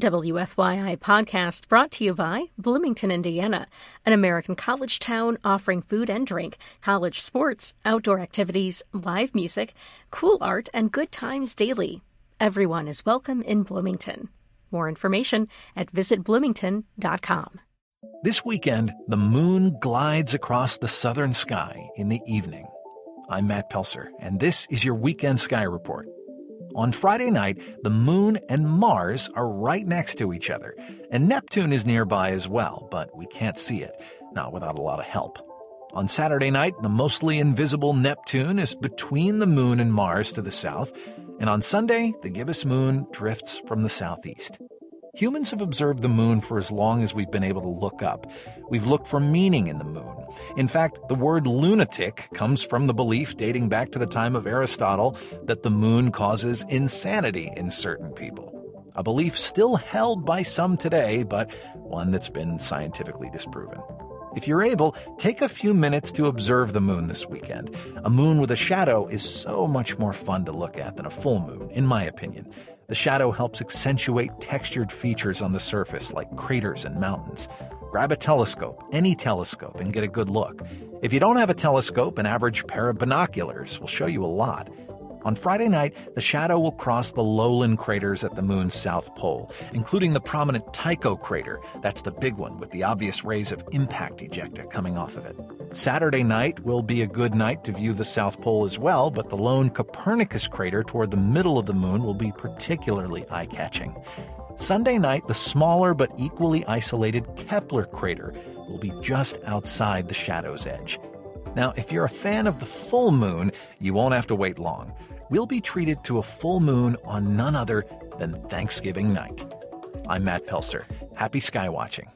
WFYI podcast brought to you by Bloomington, Indiana, an American college town offering food and drink, college sports, outdoor activities, live music, cool art, and good times daily. Everyone is welcome in Bloomington. More information at visitbloomington.com. This weekend, the moon glides across the southern sky in the evening. I'm Matt Pelser, and this is your Weekend Sky Report. On Friday night, the Moon and Mars are right next to each other, and Neptune is nearby as well, but we can't see it, not without a lot of help. On Saturday night, the mostly invisible Neptune is between the Moon and Mars to the south, and on Sunday, the gibbous moon drifts from the southeast. Humans have observed the moon for as long as we've been able to look up. We've looked for meaning in the moon. In fact, the word lunatic comes from the belief dating back to the time of Aristotle that the moon causes insanity in certain people. A belief still held by some today, but one that's been scientifically disproven. If you're able, take a few minutes to observe the moon this weekend. A moon with a shadow is so much more fun to look at than a full moon, in my opinion. The shadow helps accentuate textured features on the surface like craters and mountains. Grab a telescope, any telescope, and get a good look. If you don't have a telescope, an average pair of binoculars will show you a lot. On Friday night, the shadow will cross the lowland craters at the moon's south pole, including the prominent Tycho crater. That's the big one with the obvious rays of impact ejecta coming off of it. Saturday night will be a good night to view the south pole as well, but the lone Copernicus crater toward the middle of the moon will be particularly eye catching. Sunday night, the smaller but equally isolated Kepler crater will be just outside the shadow's edge. Now, if you're a fan of the full moon, you won't have to wait long we'll be treated to a full moon on none other than Thanksgiving night. I'm Matt Pelser. Happy sky watching.